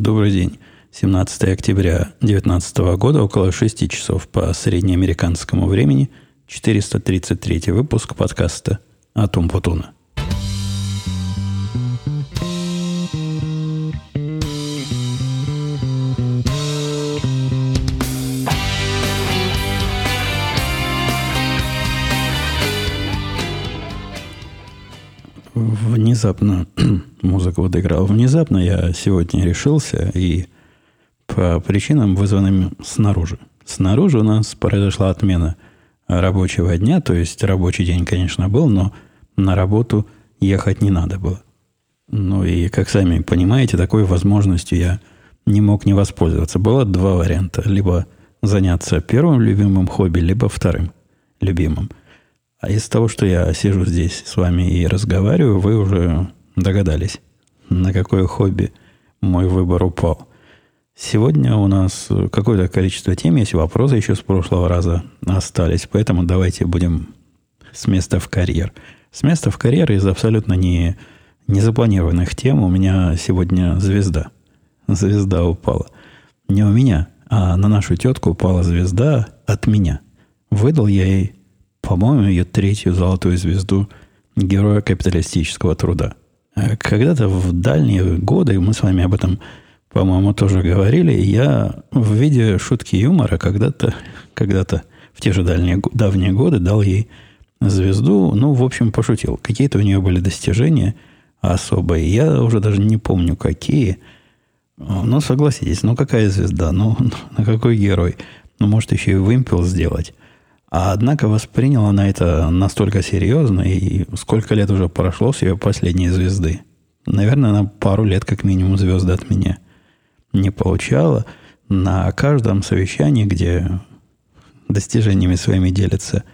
Добрый день. 17 октября 2019 года, около 6 часов по среднеамериканскому времени, 433 выпуск подкаста «Атум Путуна». Внезапно музыка вот играла. Внезапно я сегодня решился и по причинам, вызванным снаружи. Снаружи у нас произошла отмена рабочего дня, то есть рабочий день, конечно, был, но на работу ехать не надо было. Ну и, как сами понимаете, такой возможностью я не мог не воспользоваться. Было два варианта. Либо заняться первым любимым хобби, либо вторым любимым. А из того, что я сижу здесь с вами и разговариваю, вы уже догадались, на какое хобби мой выбор упал. Сегодня у нас какое-то количество тем есть, вопросы еще с прошлого раза остались, поэтому давайте будем с места в карьер. С места в карьер из абсолютно не, не запланированных тем у меня сегодня звезда. Звезда упала. Не у меня, а на нашу тетку упала звезда от меня. Выдал я ей, по-моему, ее третью золотую звезду героя капиталистического труда. А когда-то в дальние годы, мы с вами об этом по-моему, тоже говорили. Я в виде шутки юмора когда-то, когда-то в те же дальние, давние годы дал ей звезду. Ну, в общем, пошутил. Какие-то у нее были достижения особые. Я уже даже не помню, какие. Ну, согласитесь, ну какая звезда? Ну, на какой герой? Ну, может, еще и вымпел сделать. А однако восприняла она это настолько серьезно, и сколько лет уже прошло с ее последней звезды. Наверное, она пару лет как минимум звезды от меня – не получала. На каждом совещании, где достижениями своими делится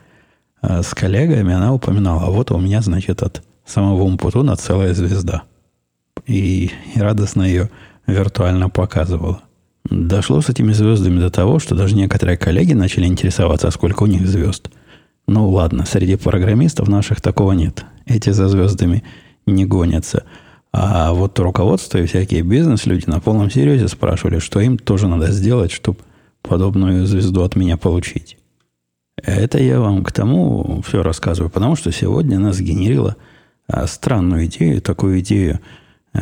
э, с коллегами, она упоминала, а вот у меня, значит, от самого Умпутуна целая звезда. И, и радостно ее виртуально показывала. Дошло с этими звездами до того, что даже некоторые коллеги начали интересоваться, сколько у них звезд. Ну ладно, среди программистов наших такого нет. Эти за звездами не гонятся. А вот руководство и всякие бизнес-люди на полном серьезе спрашивали, что им тоже надо сделать, чтобы подобную звезду от меня получить. Это я вам к тому все рассказываю, потому что сегодня нас генерила а, странную идею, такую идею,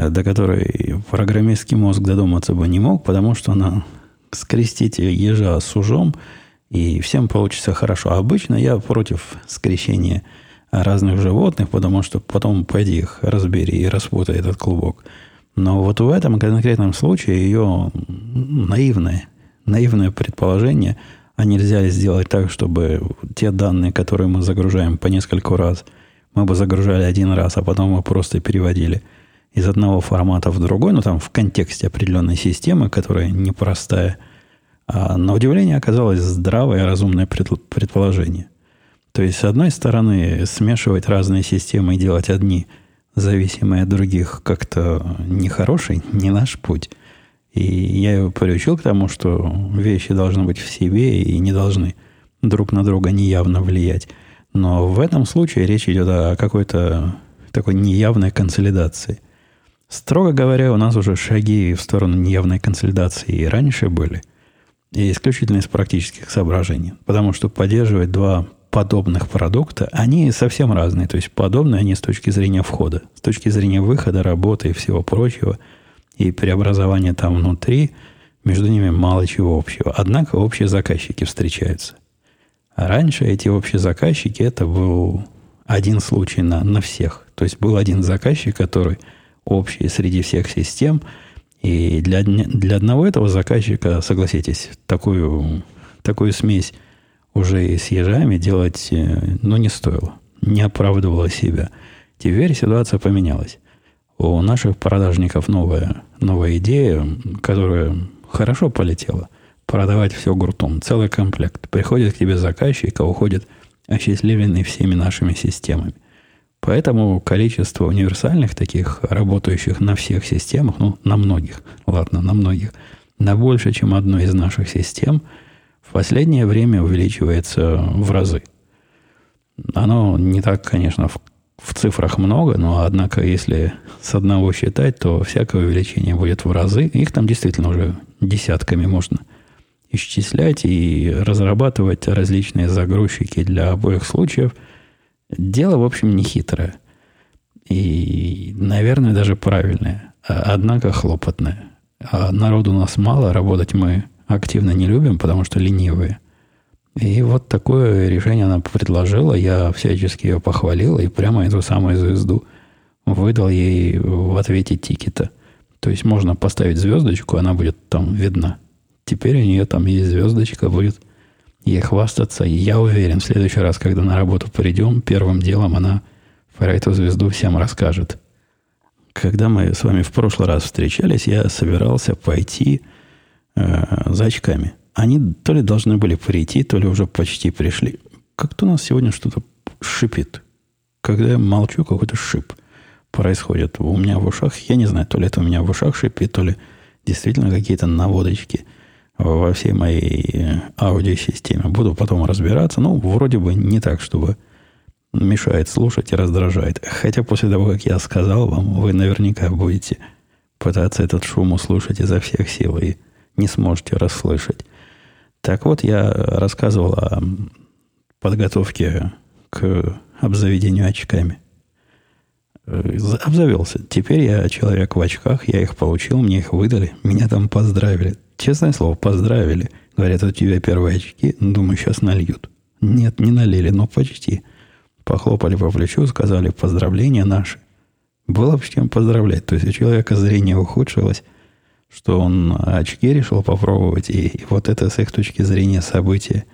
до которой программистский мозг додуматься бы не мог, потому что она скрестить ежа с ужом, и всем получится хорошо. А обычно я против скрещения разных животных, потому что потом пойди их разбери и распутай этот клубок. Но вот в этом конкретном случае ее наивное, наивное предположение, а нельзя ли сделать так, чтобы те данные, которые мы загружаем по нескольку раз, мы бы загружали один раз, а потом мы просто переводили из одного формата в другой, ну там в контексте определенной системы, которая непростая. А на удивление оказалось здравое, разумное предположение. То есть, с одной стороны, смешивать разные системы и делать одни зависимые от других как-то нехороший, не наш путь. И я его приучил к тому, что вещи должны быть в себе и не должны друг на друга неявно влиять. Но в этом случае речь идет о какой-то такой неявной консолидации. Строго говоря, у нас уже шаги в сторону неявной консолидации и раньше были. И исключительно из практических соображений. Потому что поддерживать два подобных продукта, они совсем разные. То есть подобные они с точки зрения входа, с точки зрения выхода, работы и всего прочего, и преобразования там внутри, между ними мало чего общего. Однако общие заказчики встречаются. А раньше эти общие заказчики, это был один случай на, на всех. То есть был один заказчик, который общий среди всех систем, и для, для одного этого заказчика, согласитесь, такую, такую смесь уже и с ежами делать, э, ну, не стоило. Не оправдывало себя. Теперь ситуация поменялась. У наших продажников новая, новая идея, которая хорошо полетела. Продавать все гуртом, целый комплект. Приходит к тебе заказчик, а уходит осчастливленный всеми нашими системами. Поэтому количество универсальных таких, работающих на всех системах, ну, на многих, ладно, на многих, на больше, чем одной из наших систем – в последнее время увеличивается в разы. Оно не так, конечно, в в цифрах много, но, однако, если с одного считать, то всякое увеличение будет в разы. Их там действительно уже десятками можно исчислять и разрабатывать различные загрузчики для обоих случаев. Дело, в общем, не хитрое. И, наверное, даже правильное. Однако хлопотное. А народу у нас мало, работать мы активно не любим, потому что ленивые. И вот такое решение она предложила. Я всячески ее похвалил и прямо эту самую звезду выдал ей в ответе тикета. То есть можно поставить звездочку, она будет там видна. Теперь у нее там есть звездочка, будет ей хвастаться. И я уверен, в следующий раз, когда на работу придем, первым делом она про эту звезду всем расскажет. Когда мы с вами в прошлый раз встречались, я собирался пойти э, за очками – они то ли должны были прийти, то ли уже почти пришли. Как-то у нас сегодня что-то шипит. Когда я молчу, какой-то шип происходит у меня в ушах. Я не знаю, то ли это у меня в ушах шипит, то ли действительно какие-то наводочки во всей моей аудиосистеме. Буду потом разбираться. Ну, вроде бы не так, чтобы мешает слушать и раздражает. Хотя после того, как я сказал вам, вы наверняка будете пытаться этот шум услышать изо всех сил и не сможете расслышать. Так вот, я рассказывал о подготовке к обзаведению очками. Э, обзавелся. Теперь я человек в очках, я их получил, мне их выдали, меня там поздравили. Честное слово, поздравили. Говорят, у тебя первые очки, думаю, сейчас нальют. Нет, не налили, но почти. Похлопали по плечу, сказали поздравления наши. Было в чем поздравлять. То есть у человека зрение ухудшилось, что он очки решил попробовать, и, и вот это с их точки зрения событие,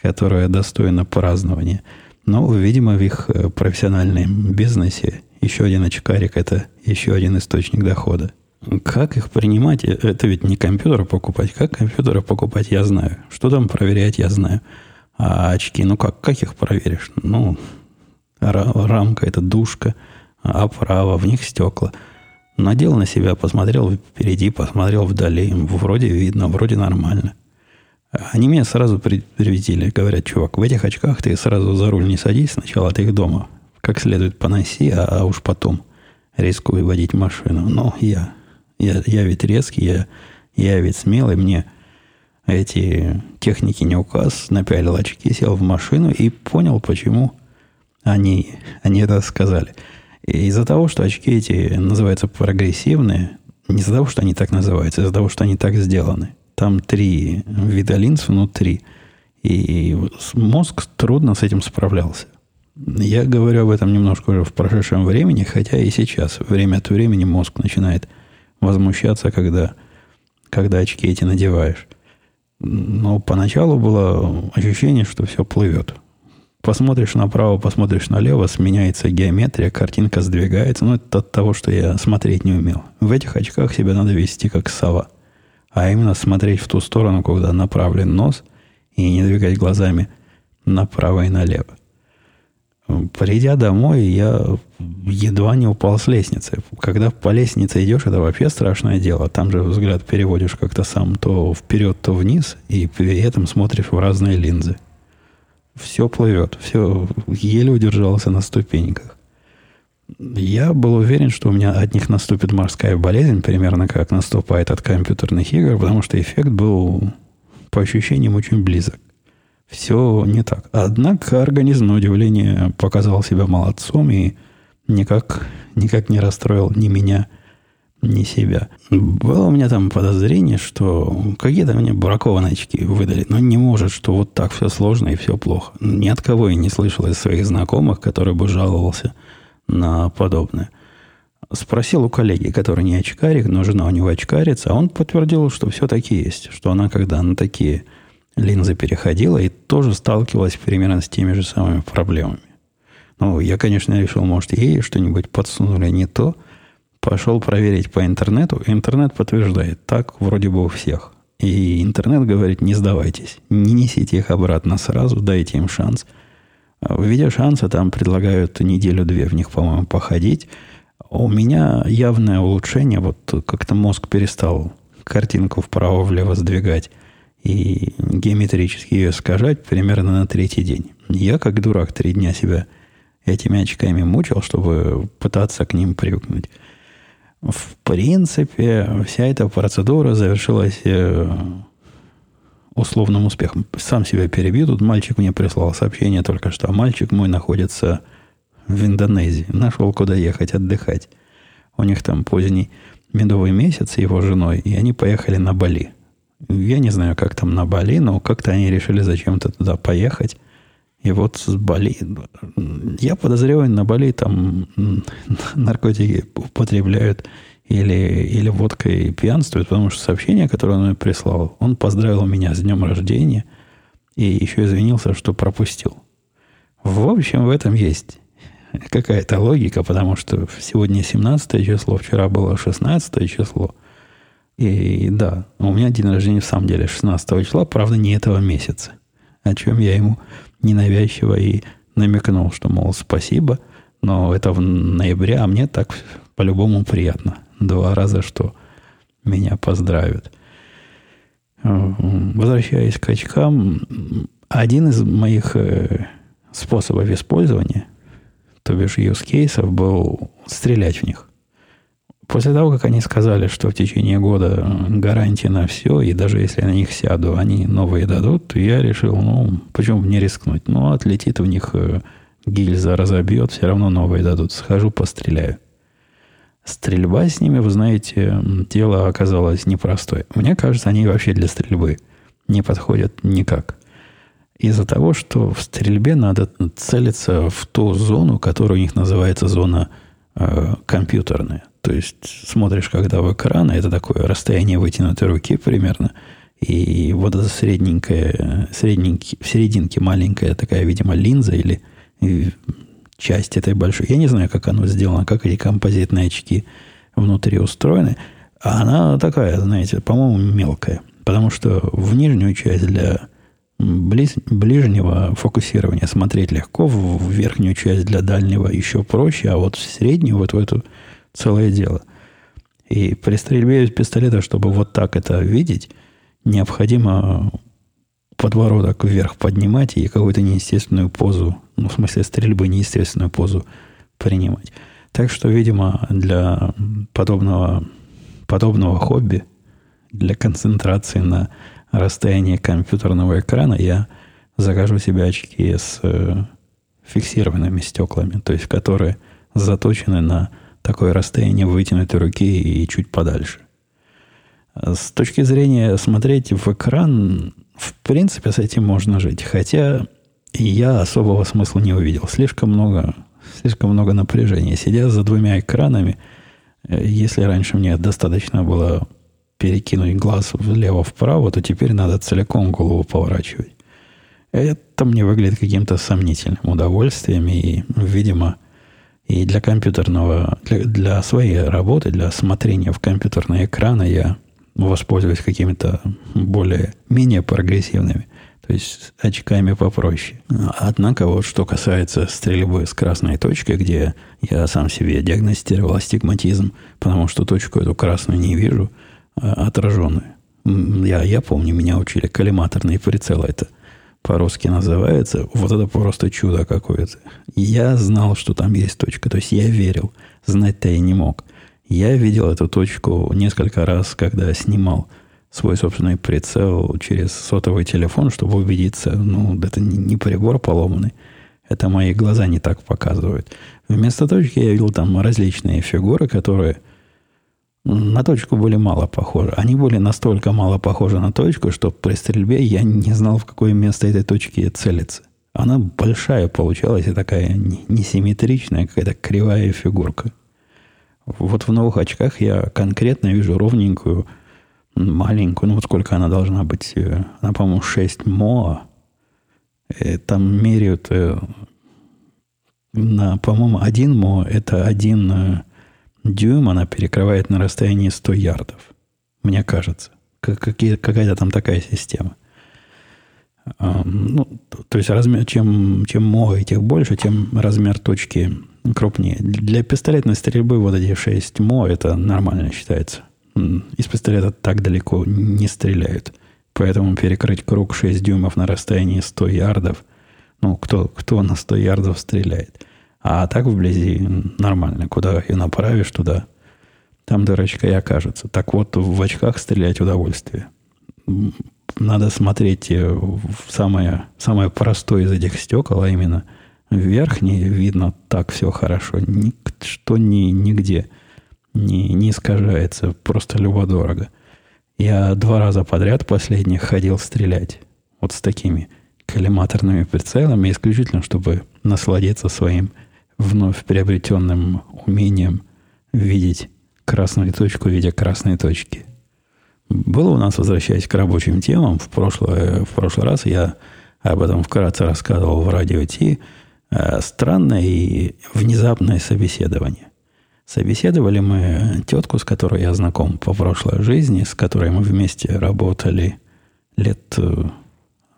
которое достойно празднования. Но, видимо, в их э, профессиональном бизнесе еще один очкарик – это еще один источник дохода. Как их принимать? Э, это ведь не компьютер покупать. Как компьютеры покупать, я знаю. Что там проверять, я знаю. А очки, ну как, как их проверишь? Ну, рамка, это душка, оправа, в них стекла – Надел на себя, посмотрел впереди, посмотрел вдали. Вроде видно, вроде нормально. Они меня сразу привезли. Говорят, чувак, в этих очках ты сразу за руль не садись. Сначала ты их дома как следует поноси, а, а уж потом рискуй водить машину. Но я, я, я ведь резкий, я, я ведь смелый. Мне эти техники не указ. Напялил очки, сел в машину и понял, почему они, они это сказали. Из-за того, что очки эти называются прогрессивные, не из-за того, что они так называются, а из-за того, что они так сделаны. Там три вида линз внутри. И мозг трудно с этим справлялся. Я говорю об этом немножко уже в прошедшем времени, хотя и сейчас, время от времени мозг начинает возмущаться, когда, когда очки эти надеваешь. Но поначалу было ощущение, что все плывет. Посмотришь направо, посмотришь налево, сменяется геометрия, картинка сдвигается. Ну, это от того, что я смотреть не умел. В этих очках себя надо вести как сова. А именно смотреть в ту сторону, куда направлен нос, и не двигать глазами направо и налево. Придя домой, я едва не упал с лестницы. Когда по лестнице идешь, это вообще страшное дело. Там же взгляд переводишь как-то сам то вперед, то вниз, и при этом смотришь в разные линзы все плывет, все еле удержался на ступеньках. Я был уверен, что у меня от них наступит морская болезнь, примерно как наступает от компьютерных игр, потому что эффект был по ощущениям очень близок. Все не так. Однако организм, на удивление, показал себя молодцом и никак, никак не расстроил ни меня, не себя. Было у меня там подозрение, что какие-то мне бракованные очки выдали. Но не может, что вот так все сложно и все плохо. Ни от кого я не слышал из своих знакомых, который бы жаловался на подобное. Спросил у коллеги, который не очкарик, но жена у него очкарится, а он подтвердил, что все-таки есть. Что она, когда на такие линзы переходила, и тоже сталкивалась примерно с теми же самыми проблемами. Ну, я, конечно, решил, может, ей что-нибудь подсунули не то – Пошел проверить по интернету. Интернет подтверждает. Так вроде бы у всех. И интернет говорит, не сдавайтесь. Не несите их обратно сразу, дайте им шанс. В виде шанса там предлагают неделю-две в них, по-моему, походить. У меня явное улучшение. Вот как-то мозг перестал картинку вправо-влево сдвигать и геометрически ее искажать примерно на третий день. Я, как дурак, три дня себя этими очками мучил, чтобы пытаться к ним привыкнуть. В принципе, вся эта процедура завершилась э, условным успехом. Сам себя перебью. Тут мальчик мне прислал сообщение только что. Мальчик мой находится в Индонезии. Нашел, куда ехать отдыхать. У них там поздний медовый месяц с его женой, и они поехали на Бали. Я не знаю, как там на Бали, но как-то они решили зачем-то туда поехать. И вот с Бали... Я подозреваю, на Бали там наркотики употребляют или, или водкой пьянствуют, потому что сообщение, которое он мне прислал, он поздравил меня с днем рождения и еще извинился, что пропустил. В общем, в этом есть какая-то логика, потому что сегодня 17 число, вчера было 16 число. И да, у меня день рождения в самом деле 16 числа, правда, не этого месяца. О чем я ему ненавязчиво и намекнул, что, мол, спасибо, но это в ноябре, а мне так по-любому приятно. Два раза, что меня поздравят. Возвращаясь к очкам, один из моих э, способов использования, то бишь use кейсов, был стрелять в них. После того, как они сказали, что в течение года гарантия на все, и даже если я на них сяду, они новые дадут, я решил, ну, почему бы не рискнуть? Ну, отлетит в них э, гильза, разобьет, все равно новые дадут. Схожу, постреляю. Стрельба с ними, вы знаете, дело оказалось непростое. Мне кажется, они вообще для стрельбы не подходят никак. Из-за того, что в стрельбе надо целиться в ту зону, которая у них называется зона э, компьютерная. То есть смотришь, когда в экран, это такое расстояние вытянутой руки примерно, и вот эта средненькая, средненький, в серединке маленькая такая, видимо, линза или часть этой большой. Я не знаю, как оно сделано, как эти композитные очки внутри устроены. А она такая, знаете, по-моему, мелкая. Потому что в нижнюю часть для близ, ближнего фокусирования смотреть легко, в верхнюю часть для дальнего еще проще, а вот в среднюю, вот в эту целое дело. И при стрельбе из пистолета, чтобы вот так это видеть, необходимо подбородок вверх поднимать и какую-то неестественную позу, ну, в смысле стрельбы, неестественную позу принимать. Так что, видимо, для подобного, подобного хобби, для концентрации на расстоянии компьютерного экрана, я закажу себе очки с э, фиксированными стеклами, то есть которые заточены на такое расстояние вытянутой руки и чуть подальше. С точки зрения смотреть в экран, в принципе, с этим можно жить. Хотя я особого смысла не увидел. Слишком много, слишком много напряжения. Сидя за двумя экранами, э, если раньше мне достаточно было перекинуть глаз влево-вправо, то теперь надо целиком голову поворачивать. Это мне выглядит каким-то сомнительным удовольствием и, видимо, и для компьютерного, для, для своей работы, для смотрения в компьютерные экраны я воспользуюсь какими-то более, менее прогрессивными, то есть очками попроще. Однако вот что касается стрельбы с красной точкой, где я сам себе диагностировал астигматизм, потому что точку эту красную не вижу, а отраженную. Я, я помню, меня учили коллиматорные прицелы. Это – по-русски называется, вот это просто чудо какое-то. Я знал, что там есть точка, то есть я верил. Знать-то я не мог. Я видел эту точку несколько раз, когда снимал свой собственный прицел через сотовый телефон, чтобы убедиться, ну, это не прибор поломанный, это мои глаза не так показывают. Вместо точки я видел там различные фигуры, которые – на точку были мало похожи. Они были настолько мало похожи на точку, что при стрельбе я не знал, в какое место этой точки целиться. Она большая получалась и такая несимметричная, какая-то кривая фигурка. Вот в новых очках я конкретно вижу ровненькую, маленькую, ну вот сколько она должна быть, э, она, по-моему, 6 МОА. И там меряют э, на, по-моему, один МО это один э, дюйм она перекрывает на расстоянии 100 ярдов. Мне кажется. какая-то там такая система. ну, то есть размер, чем, чем мо этих больше, тем размер точки крупнее. Для пистолетной стрельбы вот эти 6 мо это нормально считается. Из пистолета так далеко не стреляют. Поэтому перекрыть круг 6 дюймов на расстоянии 100 ярдов, ну, кто, кто на 100 ярдов стреляет? А так вблизи нормально. Куда ее направишь, туда там дырочка и окажется. Так вот, в очках стрелять удовольствие. Надо смотреть э, в самое, самое простое из этих стекол, а именно верхний, видно так все хорошо. Что ни, нигде не, не искажается. Просто любо-дорого. Я два раза подряд последних ходил стрелять. Вот с такими коллиматорными прицелами, исключительно, чтобы насладиться своим вновь приобретенным умением видеть красную точку в виде красной точки. Было у нас, возвращаясь к рабочим темам, в, прошлое, в прошлый раз я об этом вкратце рассказывал в радио Ти, э, странное и внезапное собеседование. Собеседовали мы тетку, с которой я знаком по прошлой жизни, с которой мы вместе работали лет э,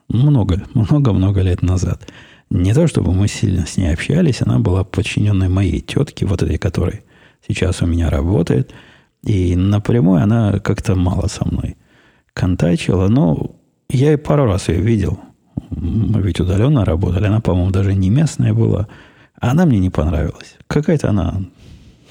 много, много-много лет назад. Не то, чтобы мы сильно с ней общались, она была подчиненной моей тетке, вот этой, которой сейчас у меня работает. И напрямую она как-то мало со мной контачила. Но я и пару раз ее видел. Мы ведь удаленно работали. Она, по-моему, даже не местная была. Она мне не понравилась. Какая-то она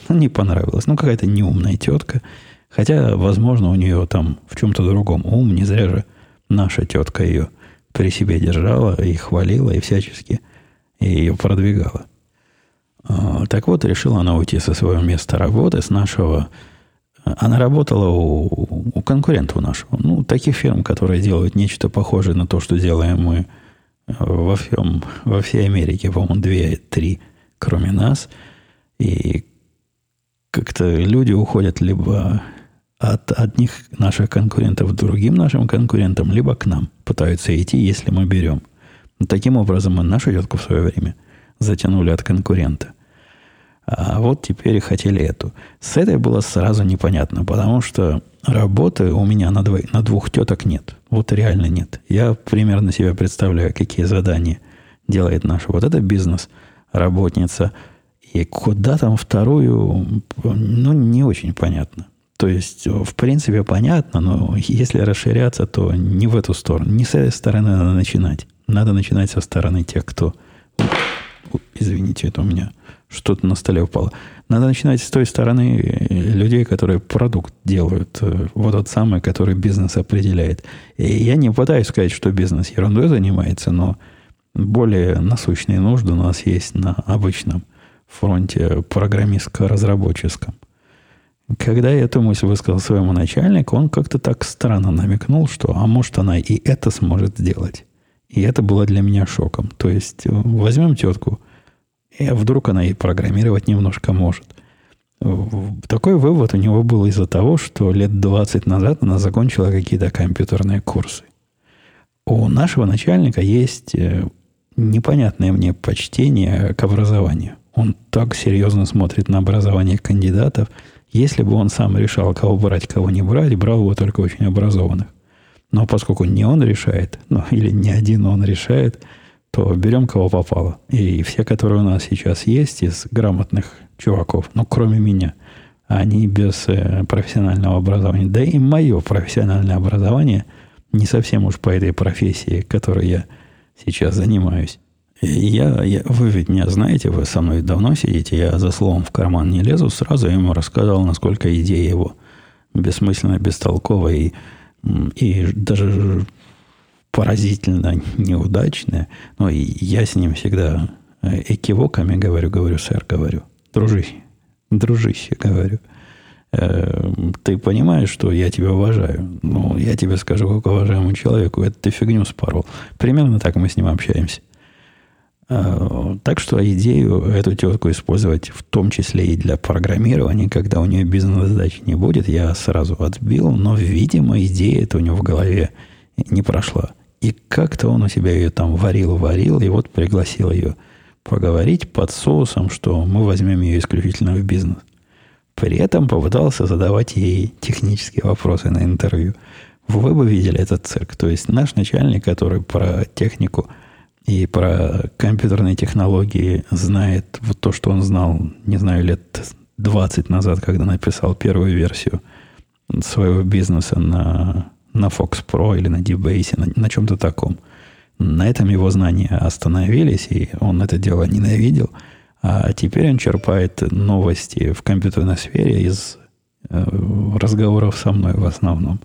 не понравилась. Ну, какая-то неумная тетка. Хотя, возможно, у нее там в чем-то другом ум. Не зря же наша тетка ее при себе держала и хвалила, и всячески ее продвигала. А, так вот, решила она уйти со своего места работы, с нашего... Она работала у, у конкурентов нашего. Ну, таких фирм, которые делают нечто похожее на то, что делаем мы во, всем, во всей Америке, по-моему, две-три, кроме нас. И как-то люди уходят либо от одних наших конкурентов к другим нашим конкурентам, либо к нам пытаются идти, если мы берем. Таким образом, мы нашу ветку в свое время затянули от конкурента. А вот теперь хотели эту. С этой было сразу непонятно, потому что работы у меня на, дво, на двух теток нет. Вот реально нет. Я примерно себе представляю, какие задания делает наша вот эта бизнес-работница. И куда там вторую, ну, не очень понятно. То есть, в принципе, понятно, но если расширяться, то не в эту сторону. Не с этой стороны надо начинать. Надо начинать со стороны тех, кто... Извините, это у меня что-то на столе упало. Надо начинать с той стороны э, людей, которые продукт делают. Э, вот тот самый, который бизнес определяет. И я не пытаюсь сказать, что бизнес ерундой занимается, но более насущные нужды у нас есть на обычном фронте программистско-разработческом. Когда я эту мысль высказал своему начальнику, он как-то так странно намекнул, что а может она и это сможет сделать. И это было для меня шоком. То есть э, возьмем тетку, и вдруг она и программировать немножко может. Такой вывод у него был из-за того, что лет 20 назад она закончила какие-то компьютерные курсы. У нашего начальника есть э, непонятное мне почтение к образованию. Он так серьезно смотрит на образование кандидатов. Если бы он сам решал, кого брать, кого не брать, брал бы только очень образованных. Но поскольку не он решает, ну, или не один он решает, то берем кого попало. И все, которые у нас сейчас есть из грамотных чуваков, ну, кроме меня, они без э, профессионального образования. Да и мое профессиональное образование не совсем уж по этой профессии, которой я сейчас занимаюсь. Я, я, вы ведь меня знаете, вы со мной давно сидите, я за словом в карман не лезу, сразу ему рассказал, насколько идея его бессмысленно, бестолковая и и даже поразительно неудачное. Но я с ним всегда э, экивоками говорю, говорю, сэр, говорю, дружище, дружище, говорю. Э, ты понимаешь, что я тебя уважаю. Ну, я тебе скажу, как уважаемому человеку, это ты фигню спорол. Примерно так мы с ним общаемся. Э, так что идею эту тетку использовать в том числе и для программирования, когда у нее бизнес-задачи не будет, я сразу отбил, но, видимо, идея это у него в голове не прошла. И как-то он у себя ее там варил-варил, и вот пригласил ее поговорить под соусом, что мы возьмем ее исключительно в бизнес. При этом попытался задавать ей технические вопросы на интервью. Вы бы видели этот цирк. То есть наш начальник, который про технику – и про компьютерные технологии знает вот то, что он знал, не знаю, лет 20 назад, когда написал первую версию своего бизнеса на, на Fox Pro или на DBase, на, на чем-то таком. На этом его знания остановились, и он это дело ненавидел. А теперь он черпает новости в компьютерной сфере из э, разговоров со мной в основном.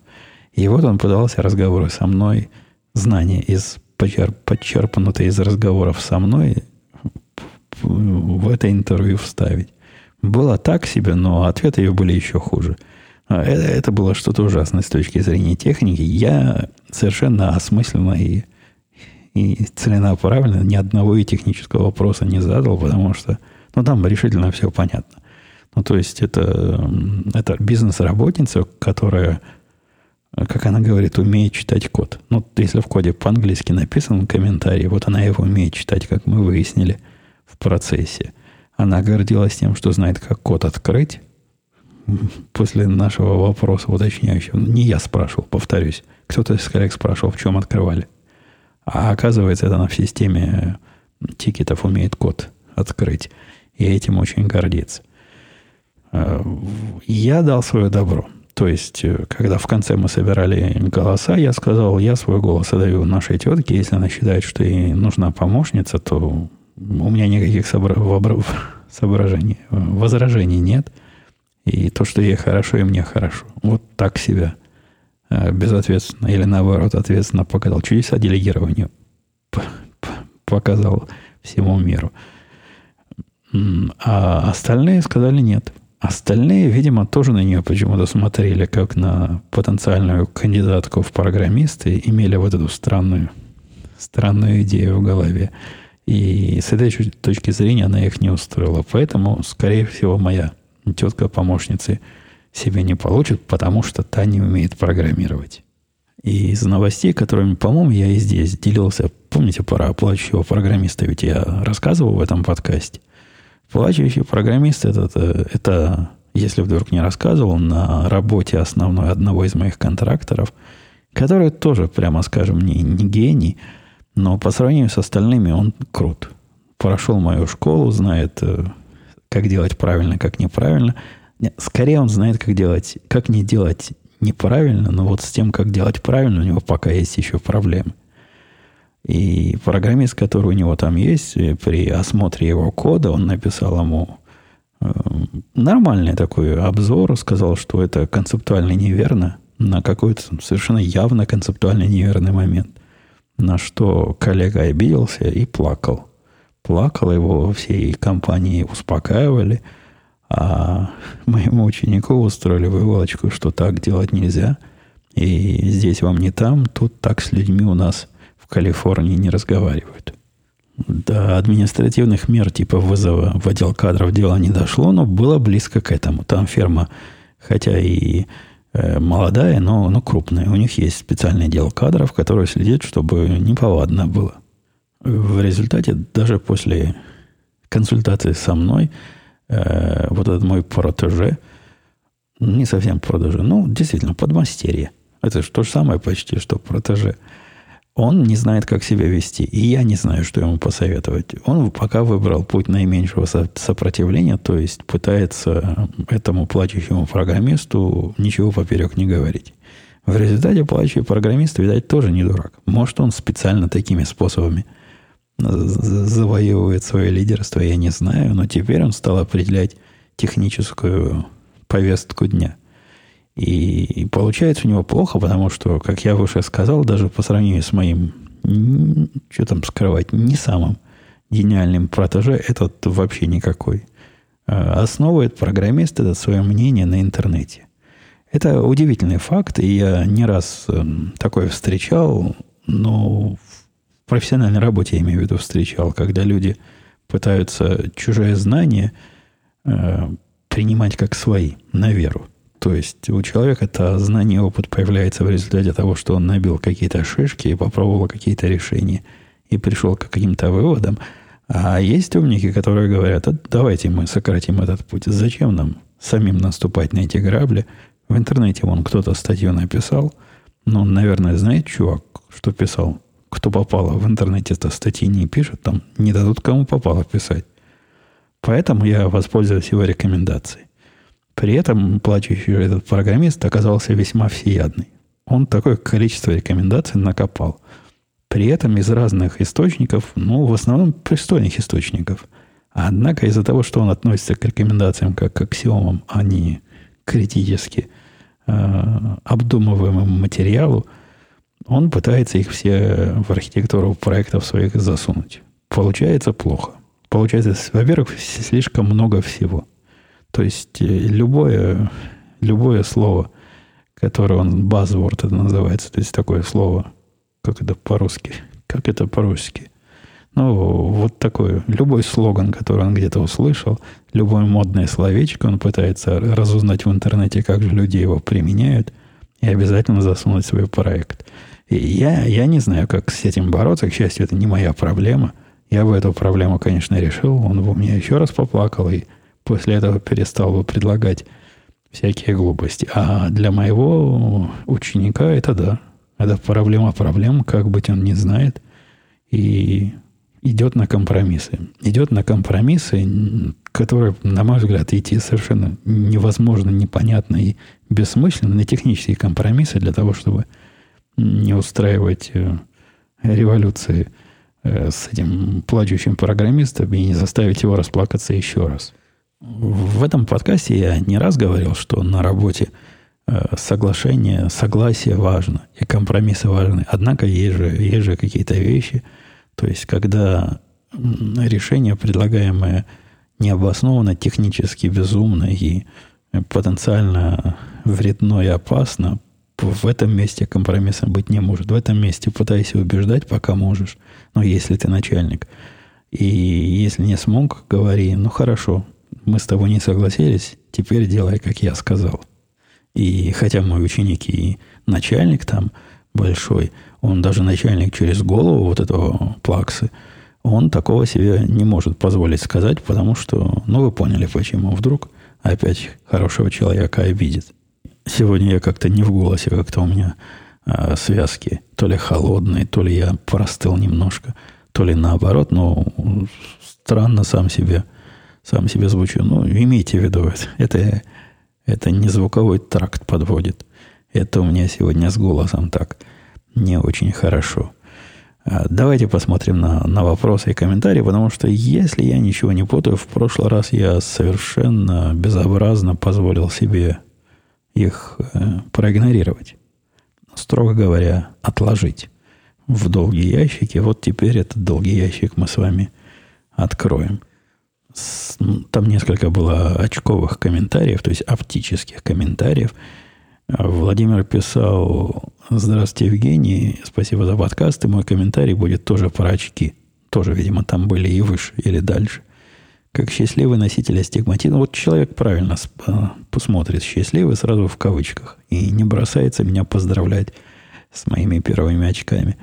И вот он пытался разговоры со мной, знания из подчерпнутые из разговоров со мной в это интервью вставить. Было так себе, но ответы ее были еще хуже. А, это, это было что-то ужасное с точки зрения техники. Я совершенно осмысленно и, и целенаправленно ни одного и технического вопроса не задал, потому что ну, там решительно все понятно. Ну, то есть, это, это бизнес-работница, которая, как она говорит, умеет читать код. Ну, если в коде по-английски написан комментарий, вот она его умеет читать, как мы выяснили в процессе. Она гордилась тем, что знает, как код открыть, после нашего вопроса уточняющего, не я спрашивал, повторюсь, кто-то из коллег спрашивал, в чем открывали. А оказывается, это на в системе тикетов умеет код открыть. И этим очень гордится. Э, я дал свое добро. То есть, э, когда в конце мы собирали голоса, я сказал, я свой голос отдаю нашей тетке. Если она считает, что ей нужна помощница, то у меня никаких соображений, возражений нет – и то, что ей хорошо, и мне хорошо. Вот так себя э, безответственно или наоборот ответственно показал. Чудеса делегирования показал всему миру. А остальные сказали нет. Остальные, видимо, тоже на нее почему-то смотрели как на потенциальную кандидатку в программисты, имели вот эту странную, странную идею в голове. И с этой точки зрения она их не устроила. Поэтому, скорее всего, моя тетка помощницы себе не получит, потому что та не умеет программировать. И из новостей, которыми, по-моему, я и здесь делился, помните, про плачущего программиста, ведь я рассказывал в этом подкасте. Плачущий программист это, это, это, если вдруг не рассказывал, на работе основной одного из моих контракторов, который тоже, прямо скажем, не, не гений, но по сравнению с остальными он крут. Прошел мою школу, знает э, как делать правильно, как неправильно. Скорее он знает, как делать, как не делать неправильно, но вот с тем, как делать правильно, у него пока есть еще проблемы. И программист, который у него там есть, при осмотре его кода, он написал ему э, нормальный такой обзор, сказал, что это концептуально неверно, на какой-то совершенно явно концептуально неверный момент. На что коллега обиделся и плакал плакал, его всей компании успокаивали, а моему ученику устроили выволочку, что так делать нельзя, и здесь вам не там, тут так с людьми у нас Калифорнии не разговаривают. До административных мер типа вызова в отдел кадров дело не дошло, но было близко к этому. Там ферма, хотя и э, молодая, но, но крупная. У них есть специальный отдел кадров, который следит, чтобы неповадно было. В результате, даже после консультации со мной, э, вот этот мой протеже, не совсем протеже, ну, действительно, подмастерье. Это же то же самое почти, что протеже. Он не знает, как себя вести, и я не знаю, что ему посоветовать. Он пока выбрал путь наименьшего сопротивления, то есть пытается этому плачущему программисту ничего поперек не говорить. В результате плачущий программист, видать, тоже не дурак. Может, он специально такими способами – завоевывает свое лидерство, я не знаю, но теперь он стал определять техническую повестку дня. И получается у него плохо, потому что, как я выше сказал, даже по сравнению с моим, что там скрывать, не самым гениальным протеже, этот вообще никакой. А, основывает программист это свое мнение на интернете. Это удивительный факт, и я не раз эм, такое встречал, но профессиональной работе, я имею в виду, встречал, когда люди пытаются чужие знания э, принимать как свои, на веру. То есть у человека это знание опыт появляется в результате того, что он набил какие-то шишки и попробовал какие-то решения и пришел к каким-то выводам. А есть умники, которые говорят, а давайте мы сократим этот путь. Зачем нам самим наступать на эти грабли? В интернете вон кто-то статью написал, он, наверное, знает чувак, что писал кто попало в интернете, это статьи не пишет, там не дадут кому попало писать. Поэтому я воспользуюсь его рекомендацией. При этом плачущий этот программист оказался весьма всеядный. Он такое количество рекомендаций накопал. При этом из разных источников, ну, в основном пристойных источников. Однако из-за того, что он относится к рекомендациям как к аксиомам, а не критически э, обдумываемому материалу, он пытается их все в архитектуру проектов своих засунуть. Получается плохо. Получается, во-первых, слишком много всего. То есть э, любое, любое слово, которое он buzzword это называется, то есть такое слово, как это по-русски, как это по-русски – ну, вот такой, любой слоган, который он где-то услышал, любое модное словечко, он пытается разузнать в интернете, как же люди его применяют, и обязательно засунуть в свой проект. И я, я не знаю, как с этим бороться. К счастью, это не моя проблема. Я бы эту проблему, конечно, решил. Он бы у меня еще раз поплакал, и после этого перестал бы предлагать всякие глупости. А для моего ученика это да. Это проблема проблем, как быть он не знает. И идет на компромиссы. Идет на компромиссы, которые, на мой взгляд, идти совершенно невозможно, непонятно и бессмысленно, на технические компромиссы для того, чтобы не устраивать э, революции э, с этим плачущим программистом и не заставить его расплакаться еще раз. В этом подкасте я не раз говорил, что на работе э, соглашение, согласие важно, и компромиссы важны. Однако есть же, есть же какие-то вещи – то есть, когда решение, предлагаемое необоснованно, технически безумно и потенциально вредно и опасно, в этом месте компромисса быть не может. В этом месте пытайся убеждать, пока можешь. Ну, если ты начальник. И если не смог, говори, ну хорошо, мы с тобой не согласились, теперь делай, как я сказал. И хотя мой ученик и начальник там большой – он даже начальник через голову вот этого плаксы, он такого себе не может позволить сказать, потому что, ну, вы поняли, почему вдруг опять хорошего человека обидит. Сегодня я как-то не в голосе, как-то у меня э, связки то ли холодные, то ли я простыл немножко, то ли наоборот, но странно сам себе, сам себе звучу. Ну, имейте в виду, это, это не звуковой тракт подводит. Это у меня сегодня с голосом так – не очень хорошо. А, давайте посмотрим на, на вопросы и комментарии, потому что, если я ничего не путаю, в прошлый раз я совершенно безобразно позволил себе их э, проигнорировать. Строго говоря, отложить в долгие ящики. Вот теперь этот долгий ящик мы с вами откроем. С, там несколько было очковых комментариев, то есть оптических комментариев – Владимир писал, здравствуйте, Евгений, спасибо за подкаст, и мой комментарий будет тоже про очки. Тоже, видимо, там были и выше, или дальше. Как счастливый носитель астигматизма. Вот человек правильно а, посмотрит счастливый сразу в кавычках и не бросается меня поздравлять с моими первыми очками.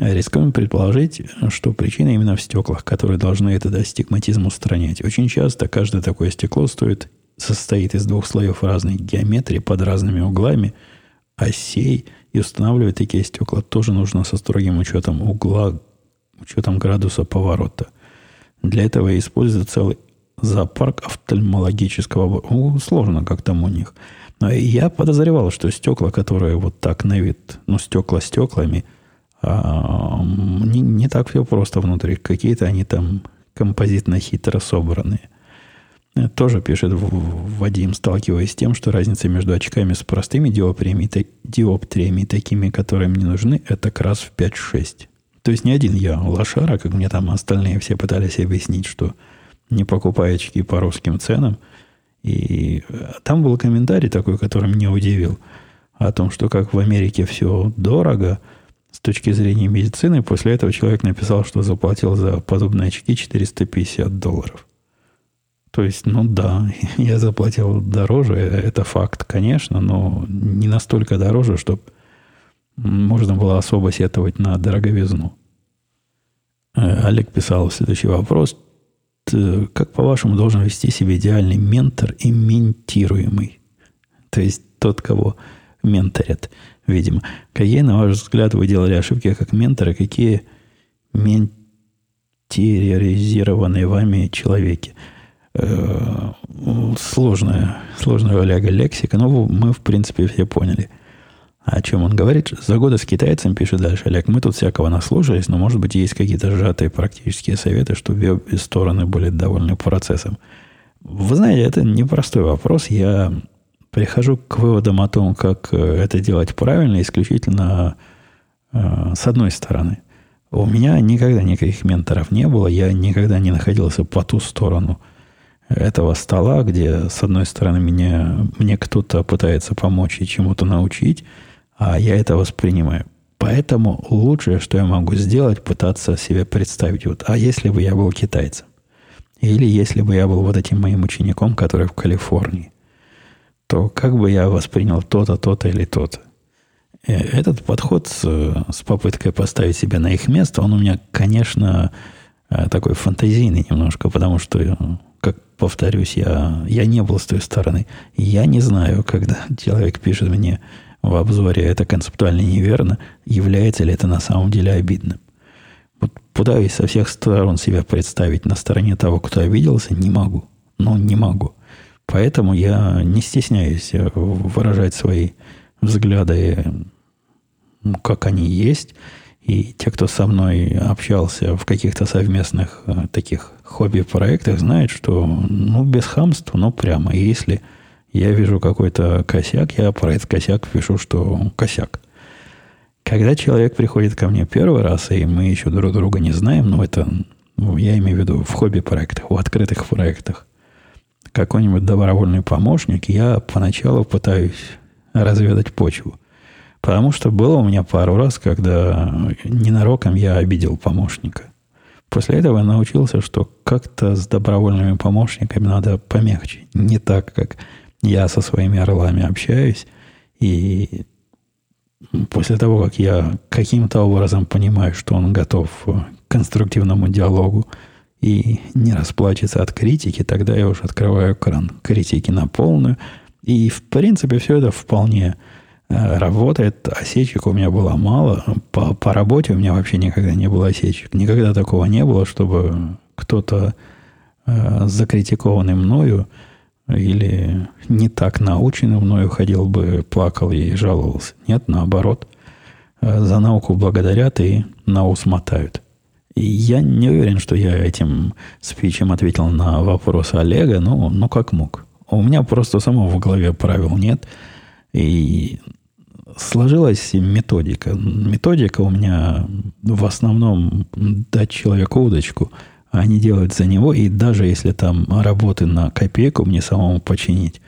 Рискуем предположить, что причина именно в стеклах, которые должны этот астигматизм устранять. Очень часто каждое такое стекло стоит состоит из двух слоев разной геометрии под разными углами, осей, и устанавливать такие стекла тоже нужно со строгим учетом угла, учетом градуса поворота. Для этого используют целый зоопарк офтальмологического... Ну, сложно как там у них. Но я подозревал, что стекла, которые вот так на вид, ну, стекла стеклами, не, не так все просто внутри. Какие-то они там композитно хитро собранные – тоже пишет Вадим, сталкиваясь с тем, что разница между очками с простыми диоптриями, диоптриями такими, которые мне нужны, это как раз в 5-6. То есть не один я лошара, как мне там остальные все пытались объяснить, что не покупаю очки по русским ценам. И э, там был комментарий такой, который меня удивил, о том, что как в Америке все дорого с точки зрения медицины. После этого человек написал, что заплатил за подобные очки 450 долларов. То есть, ну да, я заплатил дороже, это факт, конечно, но не настолько дороже, чтобы можно было особо сетовать на дороговизну. Э, Олег писал следующий вопрос. Как, по-вашему, должен вести себя идеальный ментор и ментируемый? То есть тот, кого менторят, видимо. Какие, на ваш взгляд, вы делали ошибки как менторы, какие ментеризированные вами человеки? Э, сложная, сложная Олега лексика, но мы, в принципе, все поняли, О чем он говорит? За годы с китайцем, пишет дальше Олег, мы тут всякого наслушались, но, может быть, есть какие-то сжатые практические советы, чтобы обе стороны были довольны процессом. Вы знаете, это непростой вопрос. Я прихожу к выводам о том, как э, это делать правильно, исключительно э, с одной стороны. У меня никогда никаких менторов не было, я никогда не находился по ту сторону этого стола, где, с одной стороны, меня, мне кто-то пытается помочь и чему-то научить, а я это воспринимаю. Поэтому лучшее, что я могу сделать, пытаться себе представить, вот, а если бы я был китайцем? Или если бы я был вот этим моим учеником, который в Калифорнии? То как бы я воспринял то-то, то-то или то-то. Э, этот подход с, с попыткой поставить себя на их место, он у меня, конечно, э, такой фантазийный немножко, потому что, как повторюсь, я, я не был с той стороны. Я не знаю, когда человек пишет мне в обзоре, это концептуально неверно, является ли это на самом деле обидным. Вот пытаюсь со всех сторон себя представить на стороне того, кто обиделся, не могу. Ну, не могу. Поэтому я не стесняюсь э, выражать свои взгляды, ну, как они есть. И те, кто со мной общался в каких-то совместных э, таких хобби-проектах, знают, что ну, без хамства, но прямо. И если я вижу какой-то косяк, я про этот косяк пишу, что косяк. Когда человек приходит ко мне первый раз, и мы еще друг друга не знаем, но это, ну, я имею в виду в хобби-проектах, в открытых проектах, какой-нибудь добровольный помощник, я поначалу пытаюсь разведать почву. Потому что было у меня пару раз, когда ненароком я обидел помощника. После этого я научился, что как-то с добровольными помощниками надо помягче. Не так, как я со своими орлами общаюсь. И после того, как я каким-то образом понимаю, что он готов к конструктивному диалогу, и не расплачется от критики, тогда я уже открываю кран критики на полную. И, в принципе, все это вполне э, работает. Осечек у меня было мало. По, по работе у меня вообще никогда не было осечек. Никогда такого не было, чтобы кто-то э, закритикованный мною или не так наученный мною ходил бы, плакал и жаловался. Нет, наоборот. Э, за науку благодарят и на ус мотают. Я не уверен, что я этим спичем ответил на вопрос Олега, но, ну как мог. У меня просто самого в голове правил нет. И сложилась методика. Методика у меня в основном дать человеку удочку, а не делать за него. И даже если там работы на копейку мне самому починить,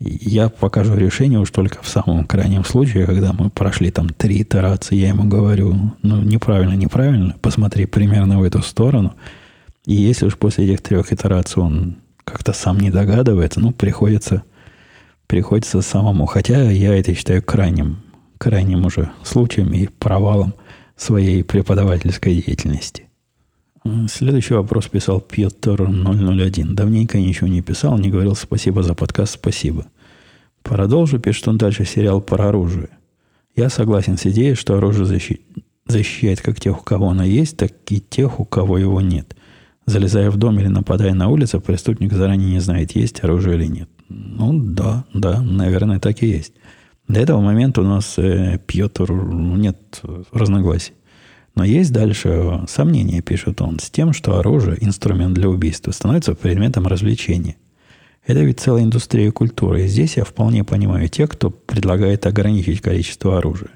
я покажу решение уж только в самом крайнем случае, когда мы прошли там три итерации, я ему говорю, ну, неправильно, неправильно, посмотри примерно в эту сторону. И если уж после этих трех итераций он как-то сам не догадывается, ну, приходится, приходится самому. Хотя я это считаю крайним, крайним уже случаем и провалом своей преподавательской деятельности. Следующий вопрос писал Пьетер 001. Давненько ничего не писал, не говорил спасибо за подкаст, спасибо. Продолжу, пишет он дальше сериал про оружие. Я согласен с идеей, что оружие защи... защищает как тех, у кого оно есть, так и тех, у кого его нет. Залезая в дом или нападая на улицу, преступник заранее не знает, есть оружие или нет. Ну да, да, наверное, так и есть. До этого момента у нас э, Пьетр нет разногласий. Но есть дальше сомнение, пишет он, с тем, что оружие, инструмент для убийства, становится предметом развлечения. Это ведь целая индустрия культуры. И здесь я вполне понимаю тех, кто предлагает ограничить количество оружия.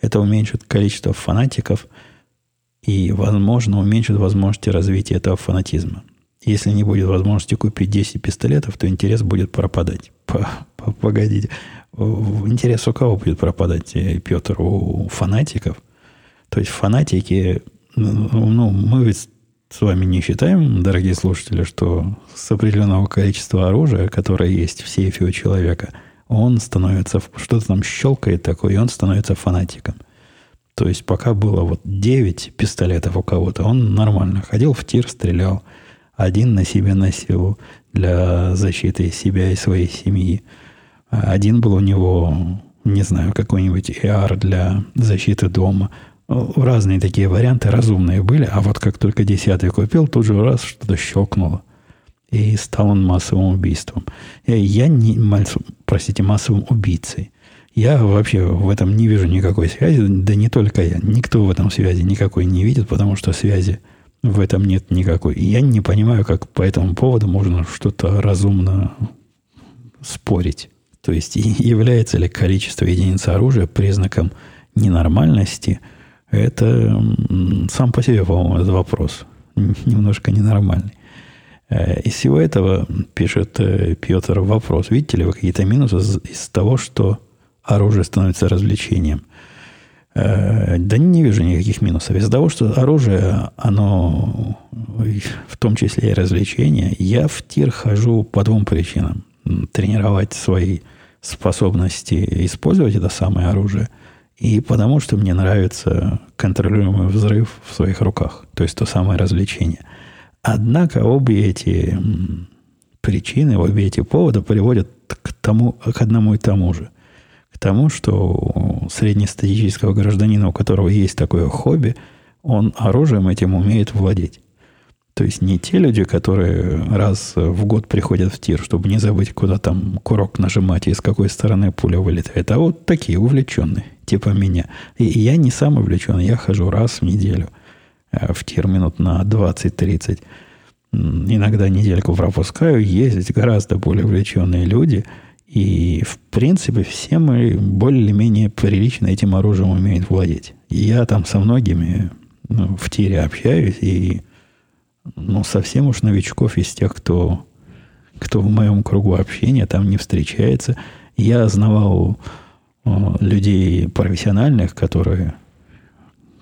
Это уменьшит количество фанатиков и, возможно, уменьшит возможности развития этого фанатизма. Если не будет возможности купить 10 пистолетов, то интерес будет пропадать. Погодите. Интерес у кого будет пропадать, э, Петр? У фанатиков? То есть фанатики, ну, мы ведь с вами не считаем, дорогие слушатели, что с определенного количества оружия, которое есть в сейфе у человека, он становится, что-то там щелкает такое, и он становится фанатиком. То есть пока было вот 9 пистолетов у кого-то, он нормально ходил в тир, стрелял. Один на себе носил для защиты себя и своей семьи. Один был у него, не знаю, какой-нибудь AR для защиты дома разные такие варианты разумные были, а вот как только десятый купил, тут же раз что-то щелкнуло. И стал он массовым убийством. Я не, простите, массовым убийцей. Я вообще в этом не вижу никакой связи, да не только я. Никто в этом связи никакой не видит, потому что связи в этом нет никакой. И я не понимаю, как по этому поводу можно что-то разумно спорить. То есть, является ли количество единиц оружия признаком ненормальности, это сам по себе, по-моему, этот вопрос немножко ненормальный. Э, из всего этого, пишет э, Петр, вопрос. Видите ли вы какие-то минусы из того, что оружие становится развлечением? Э, да не вижу никаких минусов. Из-за того, что оружие, оно в том числе и развлечение, я в тир хожу по двум причинам. Тренировать свои способности использовать это самое оружие, и потому что мне нравится контролируемый взрыв в своих руках, то есть то самое развлечение. Однако обе эти причины, обе эти повода приводят к, тому, к одному и тому же. К тому, что среднестатистического гражданина, у которого есть такое хобби, он оружием этим умеет владеть. То есть не те люди, которые раз в год приходят в тир, чтобы не забыть, куда там курок нажимать и с какой стороны пуля вылетает, а вот такие увлеченные, типа меня. И я не сам увлеченный, я хожу раз в неделю э, в тир минут на 20-30. Иногда недельку пропускаю, есть гораздо более увлеченные люди. И, в принципе, все мы более-менее прилично этим оружием умеют владеть. Я там со многими ну, в тире общаюсь, и ну, совсем уж новичков из тех, кто, кто в моем кругу общения там не встречается. Я знавал людей профессиональных, которые,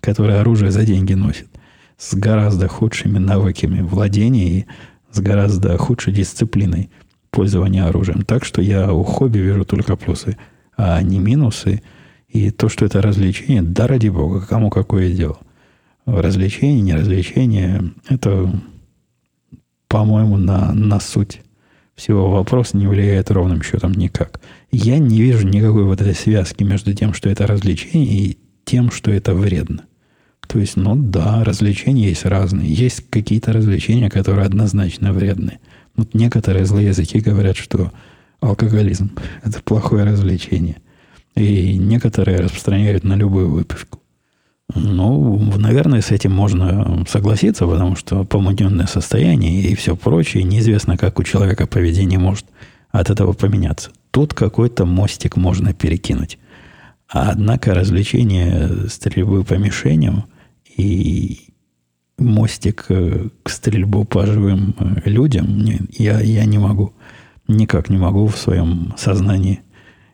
которые оружие за деньги носят, с гораздо худшими навыками владения и с гораздо худшей дисциплиной пользования оружием. Так что я у хобби вижу только плюсы, а не минусы. И то, что это развлечение, да ради бога, кому какое дело – развлечение, не развлечение, это, по-моему, на, на суть всего вопроса не влияет ровным счетом никак. Я не вижу никакой вот этой связки между тем, что это развлечение, и тем, что это вредно. То есть, ну да, развлечения есть разные. Есть какие-то развлечения, которые однозначно вредны. Вот некоторые злые языки говорят, что алкоголизм – это плохое развлечение. И некоторые распространяют на любую выпивку. Ну, наверное, с этим можно согласиться, потому что помутненное состояние и все прочее, неизвестно, как у человека поведение может от этого поменяться. Тут какой-то мостик можно перекинуть. Однако развлечение стрельбы по мишеням и мостик к стрельбу по живым людям я, я не могу. Никак не могу в своем сознании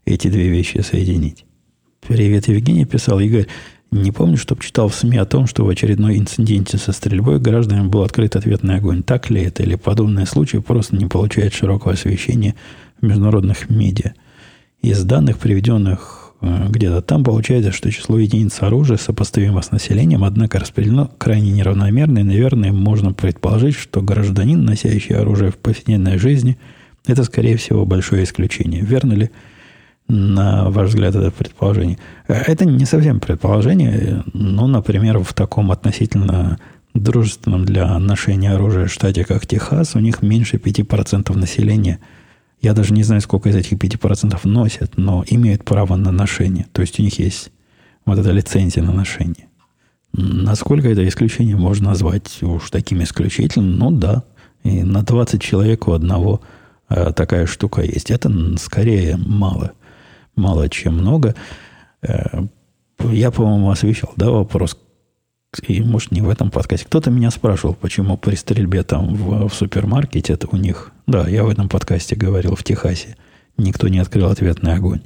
эти две вещи соединить. Привет, Евгений писал. Игорь, не помню, чтобы читал в СМИ о том, что в очередной инциденте со стрельбой гражданам был открыт ответный огонь. Так ли это? Или подобные случаи просто не получают широкого освещения в международных медиа? Из данных, приведенных э, где-то там, получается, что число единиц оружия сопоставимо с населением, однако распределено крайне неравномерно, и, наверное, можно предположить, что гражданин, носящий оружие в повседневной жизни, это, скорее всего, большое исключение. Верно ли? На ваш взгляд, это предположение? Это не совсем предположение. Ну, например, в таком относительно дружественном для ношения оружия штате, как Техас, у них меньше 5% населения. Я даже не знаю, сколько из этих 5% носят, но имеют право на ношение. То есть у них есть вот эта лицензия на ношение. Насколько это исключение можно назвать уж таким исключительным? Ну да. И на 20 человек у одного э, такая штука есть. Это скорее мало мало чем много. Э, я, по-моему, освещал, да, вопрос, и, может, не в этом подкасте. Кто-то меня спрашивал, почему при стрельбе там в, в супермаркете это у них... Да, я в этом подкасте говорил, в Техасе. Никто не открыл ответный огонь.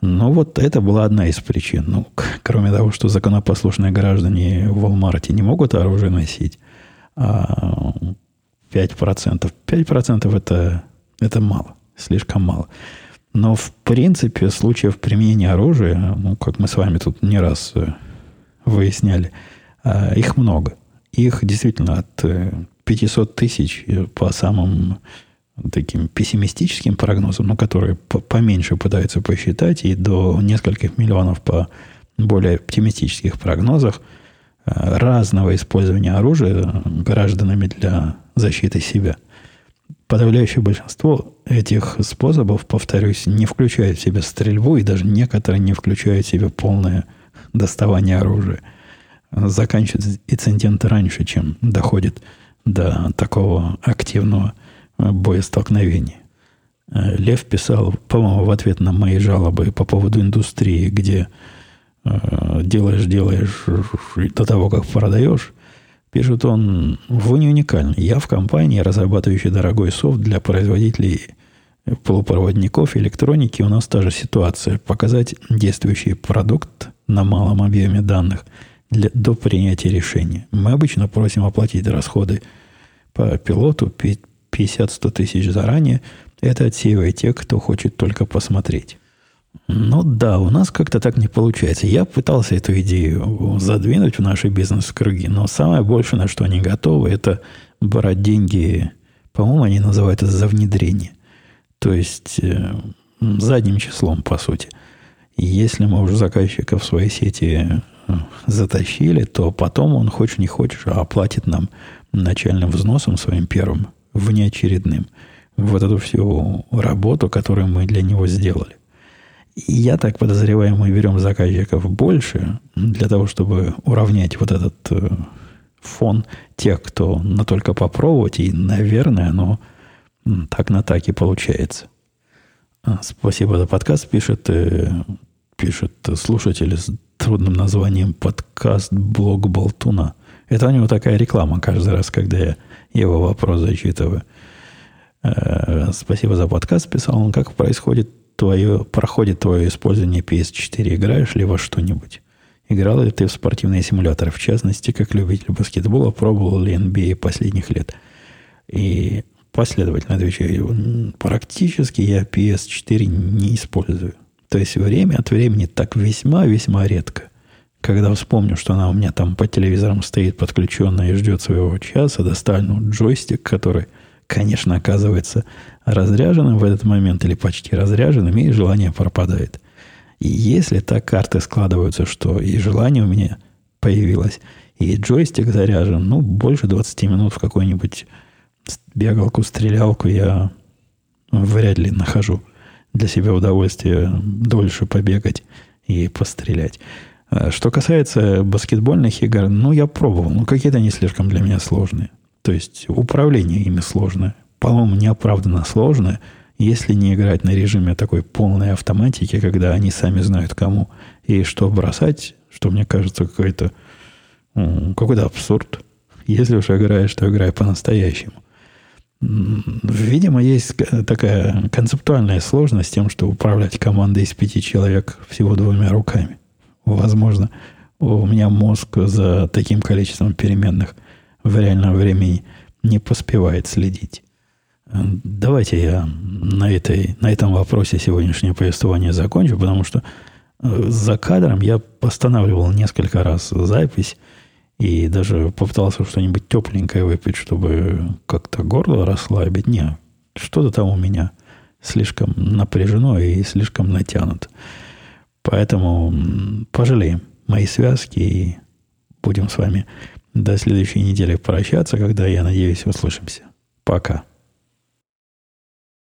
Но вот это была одна из причин. Ну, кроме того, что законопослушные граждане в Walmart не могут оружие носить, а 5%, 5% это, это мало, слишком мало. Но, в принципе, случаев применения оружия, ну, как мы с вами тут не раз э, выясняли, э, их много. Их действительно от 500 э, тысяч по самым таким пессимистическим прогнозам, ну, которые поменьше пытаются посчитать, и до нескольких миллионов по более оптимистических прогнозах разного использования оружия гражданами для защиты себя. Подавляющее большинство этих способов, повторюсь, не включает в себя стрельбу, и даже некоторые не включают в себя полное доставание оружия. Заканчивается инцидент раньше, чем доходит до такого активного боестолкновения. Лев писал, по-моему, в ответ на мои жалобы по поводу индустрии, где э, делаешь, делаешь до того, как продаешь, пишет он, вы не уникальны. Я в компании, разрабатывающей дорогой софт для производителей полупроводников, электроники, у нас та же ситуация. Показать действующий продукт на малом объеме данных для, до принятия решения. Мы обычно просим оплатить расходы по пилоту 50-100 тысяч заранее, это отсеивает тех, кто хочет только посмотреть. Ну да, у нас как-то так не получается. Я пытался эту идею задвинуть в наши бизнес-круги, но самое большее, на что они готовы, это брать деньги, по-моему, они называют это за внедрение. То есть э, задним числом, по сути. Если мы уже заказчика в своей сети э, затащили, то потом он, хочешь не хочешь, оплатит нам начальным взносом своим первым, внеочередным – вот эту всю работу, которую мы для него сделали. Я так подозреваю, мы берем заказчиков больше для того, чтобы уравнять вот этот э, фон тех, кто на только попробовать, и, наверное, оно так на так и получается. А, спасибо за подкаст, пишет, э, пишет слушатель с трудным названием подкаст блог Болтуна. Это у него такая реклама каждый раз, когда я его вопрос зачитываю – Э, спасибо за подкаст, писал он. Как происходит твое, проходит твое использование PS4? Играешь ли во что-нибудь? Играл ли ты в спортивные симуляторы? В частности, как любитель баскетбола, пробовал ли NBA последних лет? И последовательно отвечаю, практически я PS4 не использую. То есть время от времени так весьма-весьма редко. Когда вспомню, что она у меня там по телевизорам стоит подключенная и ждет своего часа, достану джойстик, который конечно, оказывается разряженным в этот момент или почти разряженным, и желание пропадает. И если так карты складываются, что и желание у меня появилось, и джойстик заряжен, ну, больше 20 минут в какую-нибудь бегалку, стрелялку я вряд ли нахожу для себя удовольствие дольше побегать и пострелять. А что касается баскетбольных игр, ну, я пробовал, но какие-то они слишком для меня сложные. То есть управление ими сложное. По-моему, неоправданно сложное, если не играть на режиме такой полной автоматики, когда они сами знают кому и что бросать, что мне кажется какой-то какой-то абсурд. Если уж играешь, то играй по-настоящему. Видимо, есть такая концептуальная сложность с тем, что управлять командой из пяти человек всего двумя руками. Возможно, у меня мозг за таким количеством переменных – в реальном времени не поспевает следить. Давайте я на, этой, на этом вопросе сегодняшнее повествование закончу, потому что э, за кадром я останавливал несколько раз запись и даже попытался что-нибудь тепленькое выпить, чтобы как-то горло расслабить. Не, что-то там у меня слишком напряжено и слишком натянуто. Поэтому пожалеем мои связки и будем с вами до следующей недели прощаться, когда, я надеюсь, услышимся. Пока.